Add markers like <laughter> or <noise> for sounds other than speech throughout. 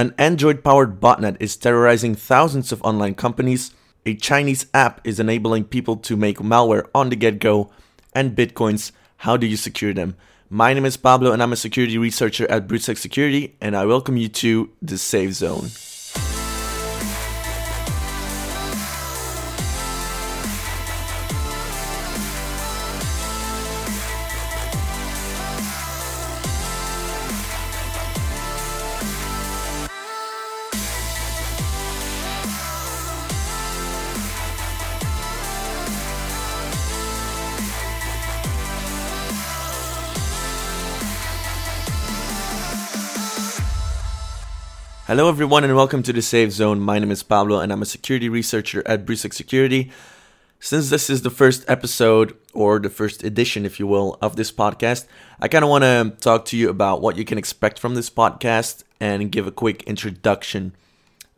An Android powered botnet is terrorizing thousands of online companies. A Chinese app is enabling people to make malware on the get go. And Bitcoins, how do you secure them? My name is Pablo and I'm a security researcher at Brussec Security, and I welcome you to the Safe Zone. Hello, everyone, and welcome to the Safe Zone. My name is Pablo, and I'm a security researcher at Brussec Security. Since this is the first episode, or the first edition, if you will, of this podcast, I kind of want to talk to you about what you can expect from this podcast and give a quick introduction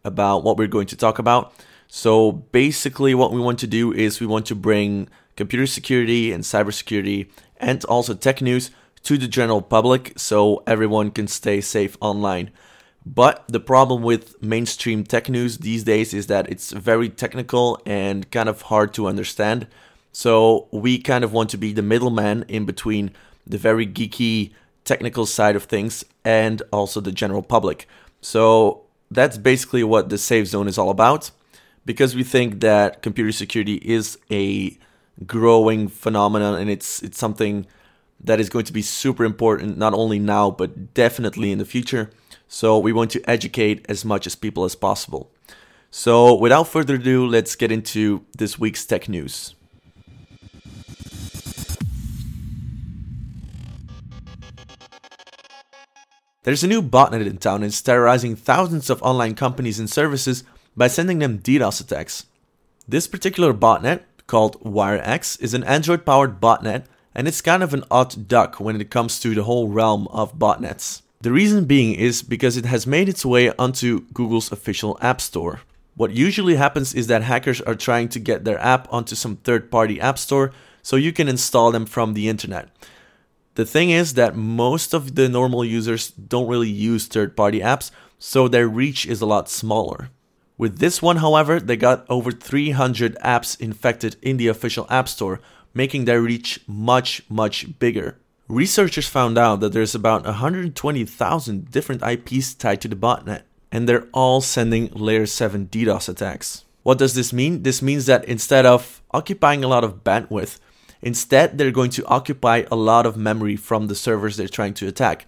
about what we're going to talk about. So, basically, what we want to do is we want to bring computer security and cybersecurity and also tech news to the general public so everyone can stay safe online. But the problem with mainstream tech news these days is that it's very technical and kind of hard to understand. So we kind of want to be the middleman in between the very geeky technical side of things and also the general public. So that's basically what the Safe Zone is all about because we think that computer security is a growing phenomenon and it's it's something that is going to be super important not only now but definitely in the future. So we want to educate as much as people as possible. So without further ado, let's get into this week's tech news. There's a new botnet in town and it's terrorizing thousands of online companies and services by sending them DDoS attacks. This particular botnet, called WireX, is an Android powered botnet and it's kind of an odd duck when it comes to the whole realm of botnets. The reason being is because it has made its way onto Google's official App Store. What usually happens is that hackers are trying to get their app onto some third party app store so you can install them from the internet. The thing is that most of the normal users don't really use third party apps, so their reach is a lot smaller. With this one, however, they got over 300 apps infected in the official App Store, making their reach much, much bigger. Researchers found out that there's about 120,000 different IPs tied to the botnet, and they're all sending layer 7 DDoS attacks. What does this mean? This means that instead of occupying a lot of bandwidth, instead they're going to occupy a lot of memory from the servers they're trying to attack,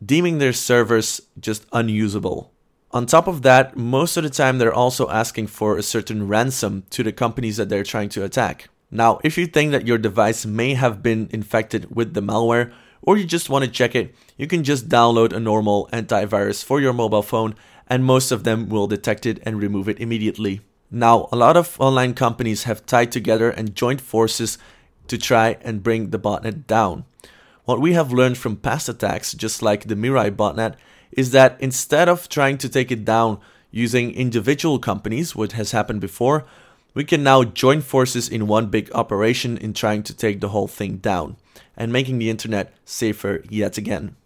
deeming their servers just unusable. On top of that, most of the time they're also asking for a certain ransom to the companies that they're trying to attack. Now, if you think that your device may have been infected with the malware, or you just want to check it, you can just download a normal antivirus for your mobile phone, and most of them will detect it and remove it immediately. Now, a lot of online companies have tied together and joined forces to try and bring the botnet down. What we have learned from past attacks, just like the Mirai botnet, is that instead of trying to take it down using individual companies, which has happened before, we can now join forces in one big operation in trying to take the whole thing down and making the internet safer yet again.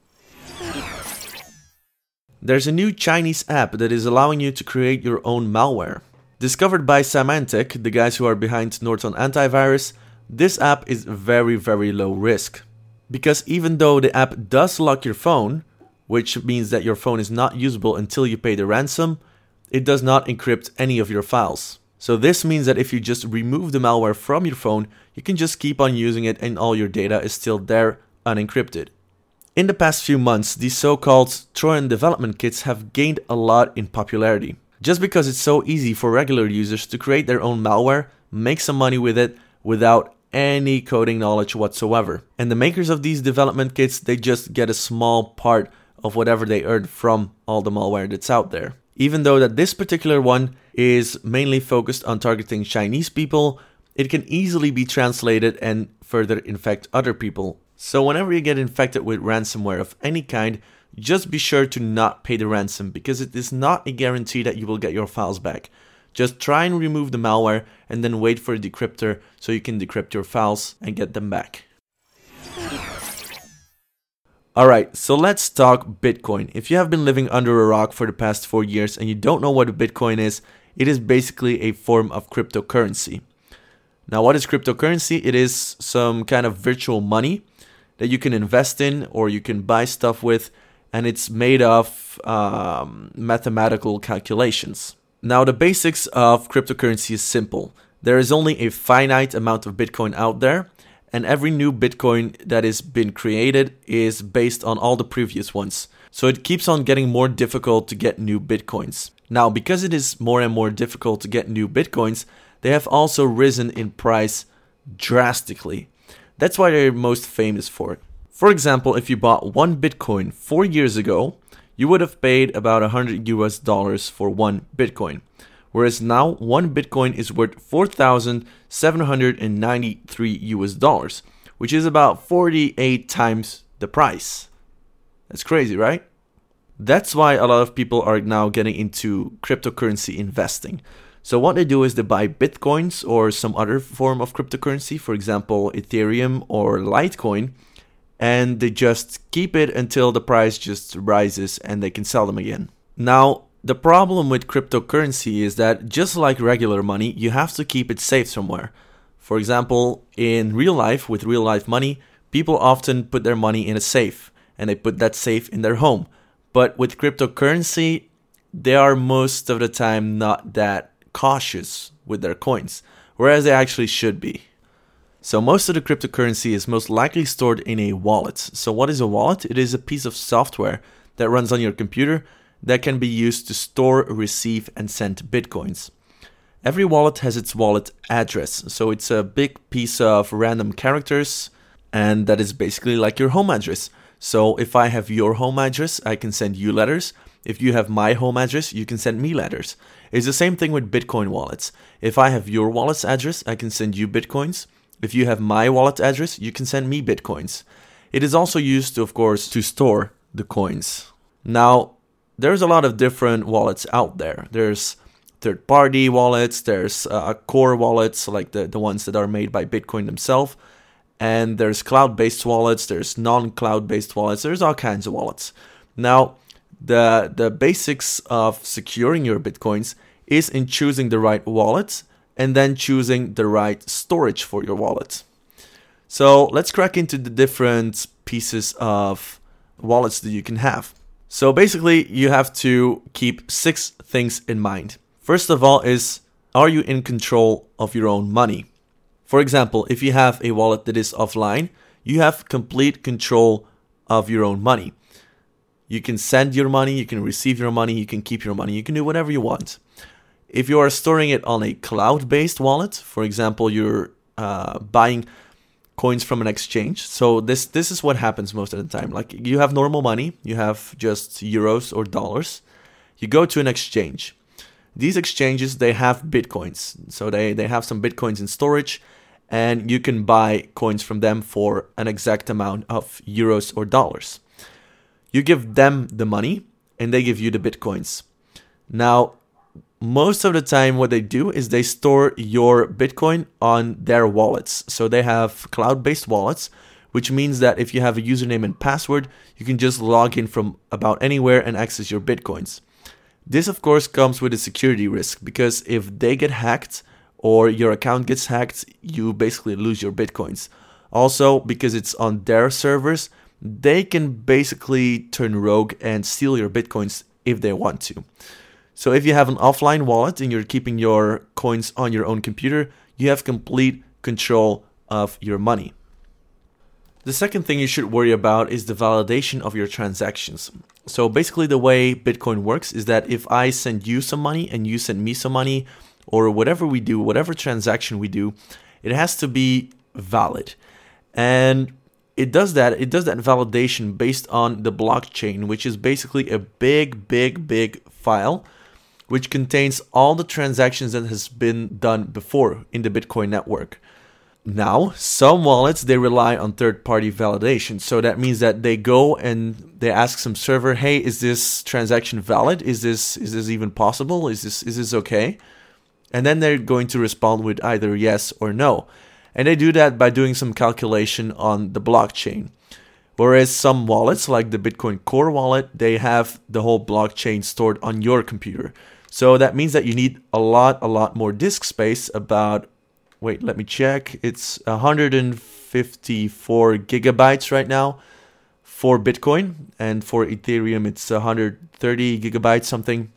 There's a new Chinese app that is allowing you to create your own malware. Discovered by Symantec, the guys who are behind Norton Antivirus, this app is very, very low risk. Because even though the app does lock your phone, which means that your phone is not usable until you pay the ransom, it does not encrypt any of your files. So this means that if you just remove the malware from your phone, you can just keep on using it and all your data is still there unencrypted. In the past few months, these so-called Trojan development kits have gained a lot in popularity. Just because it's so easy for regular users to create their own malware, make some money with it without any coding knowledge whatsoever. And the makers of these development kits, they just get a small part of whatever they earn from all the malware that's out there even though that this particular one is mainly focused on targeting Chinese people, it can easily be translated and further infect other people. So whenever you get infected with ransomware of any kind, just be sure to not pay the ransom because it is not a guarantee that you will get your files back. Just try and remove the malware and then wait for a decryptor so you can decrypt your files and get them back. Alright, so let's talk Bitcoin. If you have been living under a rock for the past four years and you don't know what Bitcoin is, it is basically a form of cryptocurrency. Now, what is cryptocurrency? It is some kind of virtual money that you can invest in or you can buy stuff with, and it's made of um, mathematical calculations. Now, the basics of cryptocurrency is simple. There is only a finite amount of Bitcoin out there, and every new Bitcoin that is been created is based on all the previous ones. So it keeps on getting more difficult to get new Bitcoins. Now, because it is more and more difficult to get new Bitcoins, they have also risen in price drastically. That's why they're most famous for it. For example, if you bought one Bitcoin four years ago, you would have paid about 100 US dollars for one Bitcoin. Whereas now, one Bitcoin is worth 4,793 US dollars, which is about 48 times the price. That's crazy, right? That's why a lot of people are now getting into cryptocurrency investing. So what they do is they buy bitcoins or some other form of cryptocurrency, for example, Ethereum or Litecoin, and they just keep it until the price just rises and they can sell them again. Now, the problem with cryptocurrency is that just like regular money, you have to keep it safe somewhere. For example, in real life, with real life money, people often put their money in a safe and they put that safe in their home. But with cryptocurrency, they are most of the time not that cautious with their coins, whereas they actually should be. So most of the cryptocurrency is most likely stored in a wallet. So what is a wallet? It is a piece of software that runs on your computer that can be used to store, receive and send bitcoins. Every wallet has its wallet address. So it's a big piece of random characters and that is basically like your home address. So if I have your home address, I can send you letters. If you have my home address, you can send me letters. It's the same thing with Bitcoin wallets. If I have your wallet's address, I can send you Bitcoins. If you have my wallet address, you can send me Bitcoins. It is also used, to, of course, to store the coins. Now, there's a lot of different wallets out there. There's third party wallets, there's uh, core wallets, like the, the ones that are made by Bitcoin themselves, and there's cloud based wallets, there's non cloud based wallets, there's all kinds of wallets. Now, the the basics of securing your bitcoins is in choosing the right wallet and then choosing the right storage for your wallet. So let's crack into the different pieces of wallets that you can have. So basically, you have to keep six things in mind. First of all, is are you in control of your own money? For example, if you have a wallet that is offline, you have complete control of your own money. You can send your money, you can receive your money, you can keep your money, you can do whatever you want. If you are storing it on a cloud based wallet, for example, you're uh, buying coins from an exchange. So this this is what happens most of the time. Like you have normal money, you have just euros or dollars. You go to an exchange. These exchanges they have bitcoins. So they they have some bitcoins in storage and you can buy coins from them for an exact amount of euros or dollars. You give them the money and they give you the bitcoins. Now, most of the time, what they do is they store your Bitcoin on their wallets. So they have cloud based wallets, which means that if you have a username and password, you can just log in from about anywhere and access your Bitcoins. This, of course, comes with a security risk because if they get hacked or your account gets hacked, you basically lose your Bitcoins. Also, because it's on their servers, they can basically turn rogue and steal your bitcoins if they want to. So if you have an offline wallet and you're keeping your coins on your own computer, you have complete control of your money. The second thing you should worry about is the validation of your transactions. So basically the way Bitcoin works is that if I send you some money and you send me some money or whatever we do, whatever transaction we do, it has to be valid. And it does that it does that validation based on the blockchain which is basically a big big big file which contains all the transactions that has been done before in the bitcoin network. Now some wallets they rely on third party validation. So that means that they go and they ask some server hey is this transaction valid? Is this is this even possible? Is this is this okay? And then they're going to respond with either yes or no. And they do that by doing some calculation on the blockchain. Whereas some wallets, like the Bitcoin Core wallet, they have the whole blockchain stored on your computer. So that means that you need a lot, a lot more disk space. About, wait, let me check. It's 154 gigabytes right now for Bitcoin, and for Ethereum, it's 130 gigabytes, something.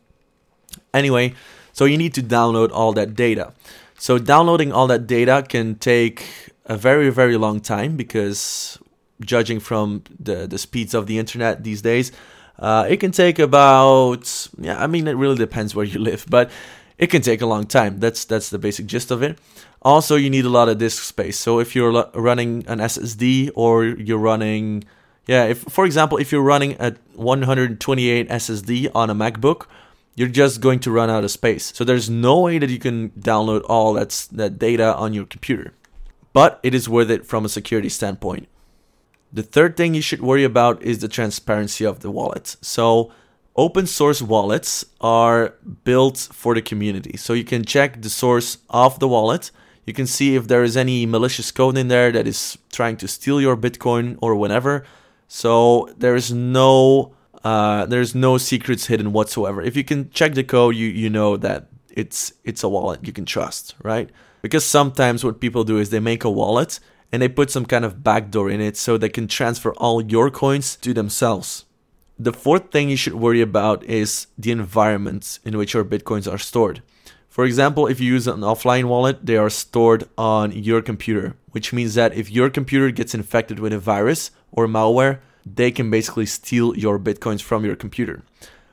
Anyway, so you need to download all that data. So downloading all that data can take a very, very long time because judging from the, the speeds of the internet these days, uh, it can take about yeah. I mean, it really depends where you <laughs> live, but it can take a long time. That's that's the basic gist of it. Also, you need a lot of disk space. So if you're running an SSD or you're running yeah, if for example, if you're running a 128 SSD on a MacBook, you're just going to run out of space. So there's no way that you can download all that's that data on your computer. But it is worth it from a security standpoint. The third thing you should worry about is the transparency of the wallet. So, open source wallets are built for the community. So, you can check the source of the wallet. You can see if there is any malicious code in there that is trying to steal your Bitcoin or whatever. So, there is no uh, there's no secrets hidden whatsoever. If you can check the code, you you know that it's it's a wallet you can trust, right? Because sometimes what people do is they make a wallet and they put some kind of backdoor in it so they can transfer all your coins to themselves. The fourth thing you should worry about is the environment in which your bitcoins are stored. For example, if you use an offline wallet, they are stored on your computer, which means that if your computer gets infected with a virus or malware, they can basically steal your bitcoins from your computer.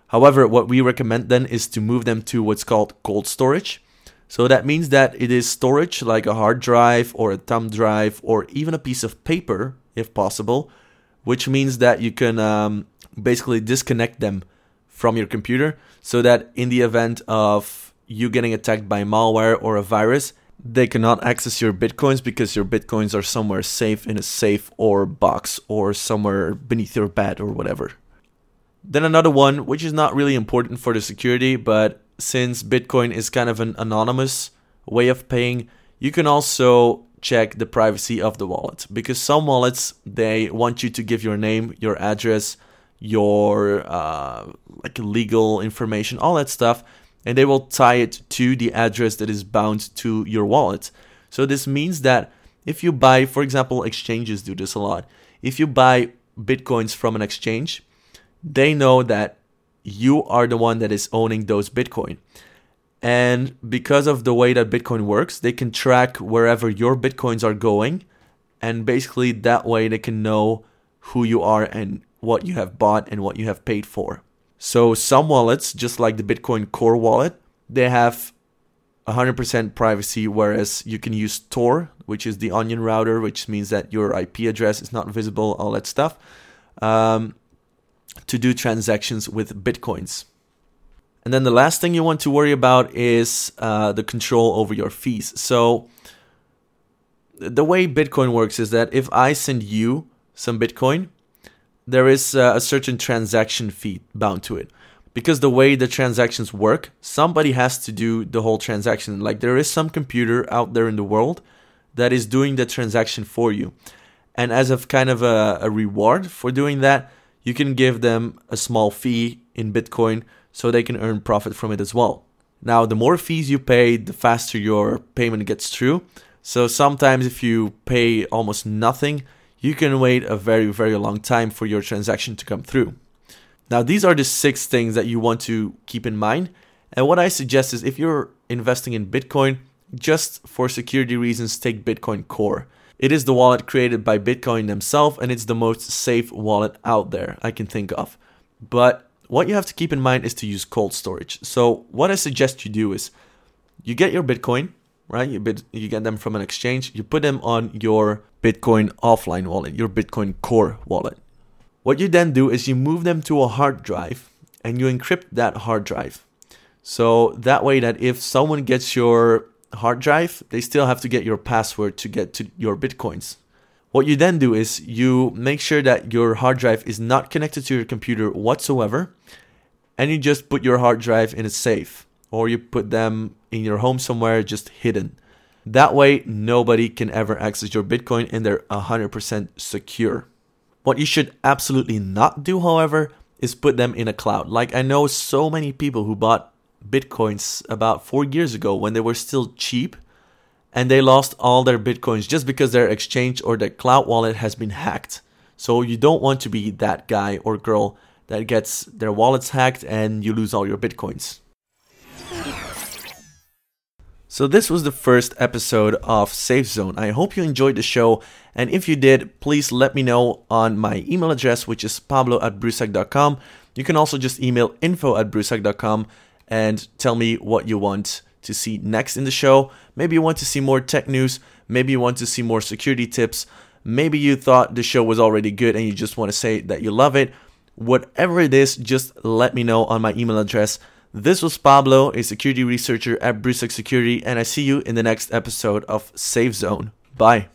However, what we recommend then is to move them to what's called cold storage, so that means that it is storage like a hard drive or a thumb drive or even a piece of paper, if possible, which means that you can um, basically disconnect them from your computer so that in the event of you getting attacked by malware or a virus, they cannot access your bitcoins because your bitcoins are somewhere safe in a safe or box or somewhere beneath your bed or whatever. Then another one, which is not really important for the security, but since Bitcoin is kind of an anonymous way of paying, you can also check the privacy of the wallet because some wallets they want you to give your name, your address, your uh, like legal information, all that stuff, and they will tie it to the address that is bound to your wallet. So this means that if you buy, for example, exchanges do this a lot. If you buy bitcoins from an exchange, they know that you are the one that is owning those Bitcoin. And because of the way that Bitcoin works, they can track wherever your Bitcoins are going. And basically, that way they can know who you are and what you have bought and what you have paid for. So, some wallets, just like the Bitcoin Core wallet, they have 100% privacy, whereas you can use Tor, which is the onion router, which means that your IP address is not visible, all that stuff. Um, to do transactions with bitcoins. And then the last thing you want to worry about is uh, the control over your fees. So, the way Bitcoin works is that if I send you some Bitcoin, there is uh, a certain transaction fee bound to it. Because the way the transactions work, somebody has to do the whole transaction. Like there is some computer out there in the world that is doing the transaction for you. And as of kind of a, a reward for doing that, you can give them a small fee in Bitcoin so they can earn profit from it as well. Now, the more fees you pay, the faster your payment gets through. So sometimes if you pay almost nothing, you can wait a very, very long time for your transaction to come through. Now, these are the six things that you want to keep in mind. And what I suggest is if you're investing in Bitcoin, just for security reasons, take Bitcoin Core. It is the wallet created by Bitcoin themselves, and it's the most safe wallet out there I can think of. But what you have to keep in mind is to use cold storage. So, what I suggest you do is you get your Bitcoin, right? You, bit, you get them from an exchange, you put them on your Bitcoin offline wallet, your Bitcoin Core wallet. What you then do is you move them to a hard drive and you encrypt that hard drive. So that way that if someone gets your hard drive, they still have to get your password to get to your bitcoins. What you then do is you make sure that your hard drive is not connected to your computer whatsoever, and you just put your hard drive in a safe or you put them in your home somewhere just hidden. That way, nobody can ever access your Bitcoin and they're 100% secure. What you should absolutely not do, however, is put them in a cloud. Like I know so many people who bought bitcoins about four years ago when they were still cheap and they lost all their bitcoins just because their exchange or their cloud wallet has been hacked. So you don't want to be that guy or girl that gets their wallets hacked and you lose all your bitcoins. So, this was the first episode of Safe Zone. I hope you enjoyed the show, and if you did, please let me know on my email address, which is pablo at brussec.com. You can also just email info at brussec.com and tell me what you want to see next in the show. Maybe you want to see more tech news, maybe you want to see more security tips, maybe you thought the show was already good and you just want to say that you love it. Whatever it is, just let me know on my email address. This was Pablo, a security researcher at Brussec Security, and I see you in the next episode of Safe Zone. Bye.